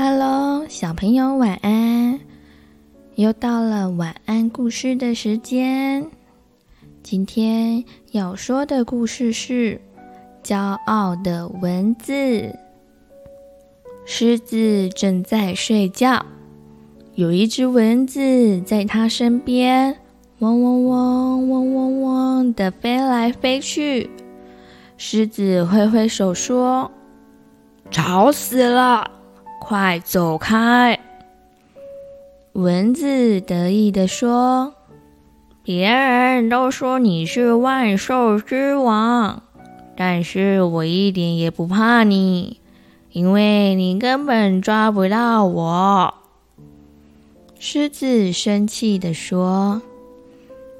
Hello，小朋友晚安！又到了晚安故事的时间。今天要说的故事是《骄傲的蚊子》。狮子正在睡觉，有一只蚊子在它身边，嗡嗡嗡，嗡嗡嗡的飞来飞去。狮子挥挥手说：“吵死了！”快走开！蚊子得意地说：“别人都说你是万兽之王，但是我一点也不怕你，因为你根本抓不到我。”狮子生气地说：“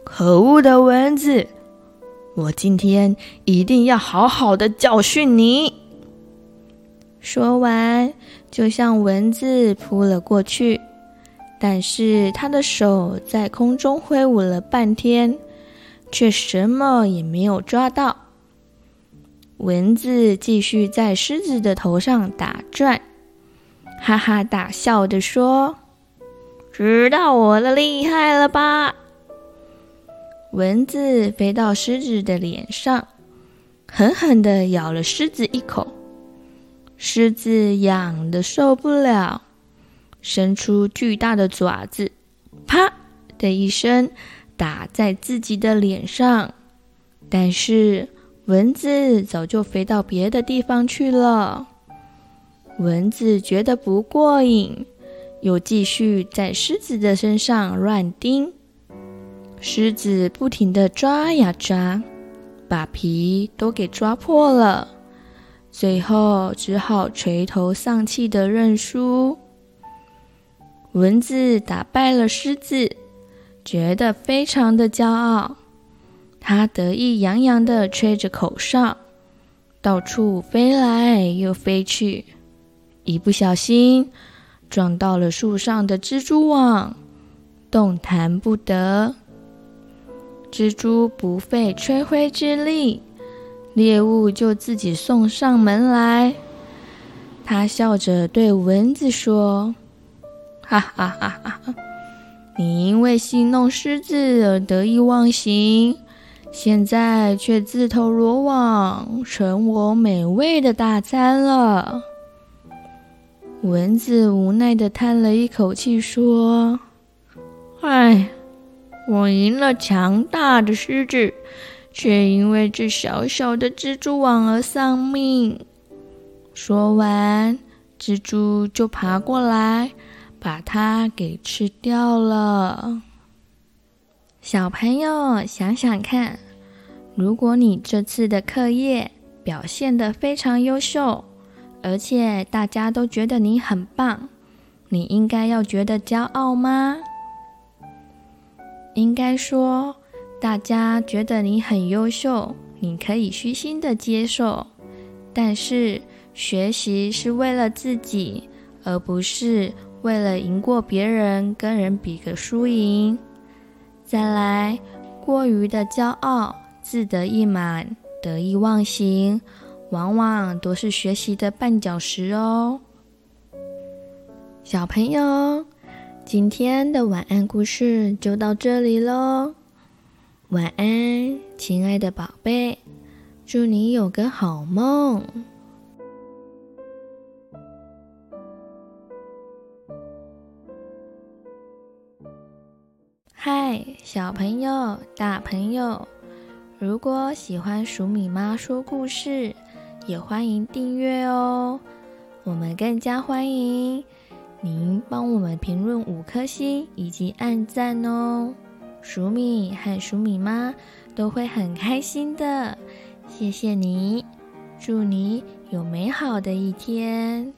可恶的蚊子，我今天一定要好好的教训你！”说完，就向蚊子扑了过去，但是他的手在空中挥舞了半天，却什么也没有抓到。蚊子继续在狮子的头上打转，哈哈大笑地说：“知道我的厉害了吧？”蚊子飞到狮子的脸上，狠狠地咬了狮子一口。狮子痒得受不了，伸出巨大的爪子，啪的一声打在自己的脸上。但是蚊子早就飞到别的地方去了。蚊子觉得不过瘾，又继续在狮子的身上乱叮。狮子不停地抓呀抓，把皮都给抓破了。最后只好垂头丧气地认输。蚊子打败了狮子，觉得非常的骄傲。它得意洋洋地吹着口哨，到处飞来又飞去，一不小心撞到了树上的蜘蛛网，动弹不得。蜘蛛不费吹灰之力。猎物就自己送上门来。他笑着对蚊子说：“哈哈哈哈哈！你因为戏弄狮子而得意忘形，现在却自投罗网，成我美味的大餐了。”蚊子无奈地叹了一口气说：“唉，我赢了强大的狮子。”却因为这小小的蜘蛛网而丧命。说完，蜘蛛就爬过来，把它给吃掉了。小朋友，想想看，如果你这次的课业表现得非常优秀，而且大家都觉得你很棒，你应该要觉得骄傲吗？应该说。大家觉得你很优秀，你可以虚心的接受。但是学习是为了自己，而不是为了赢过别人，跟人比个输赢。再来，过于的骄傲、自得意满、得意忘形，往往都是学习的绊脚石哦。小朋友，今天的晚安故事就到这里喽。晚安，亲爱的宝贝，祝你有个好梦。嗨，小朋友、大朋友，如果喜欢鼠米妈说故事，也欢迎订阅哦。我们更加欢迎您帮我们评论五颗星以及按赞哦。黍米和黍米妈都会很开心的，谢谢你，祝你有美好的一天。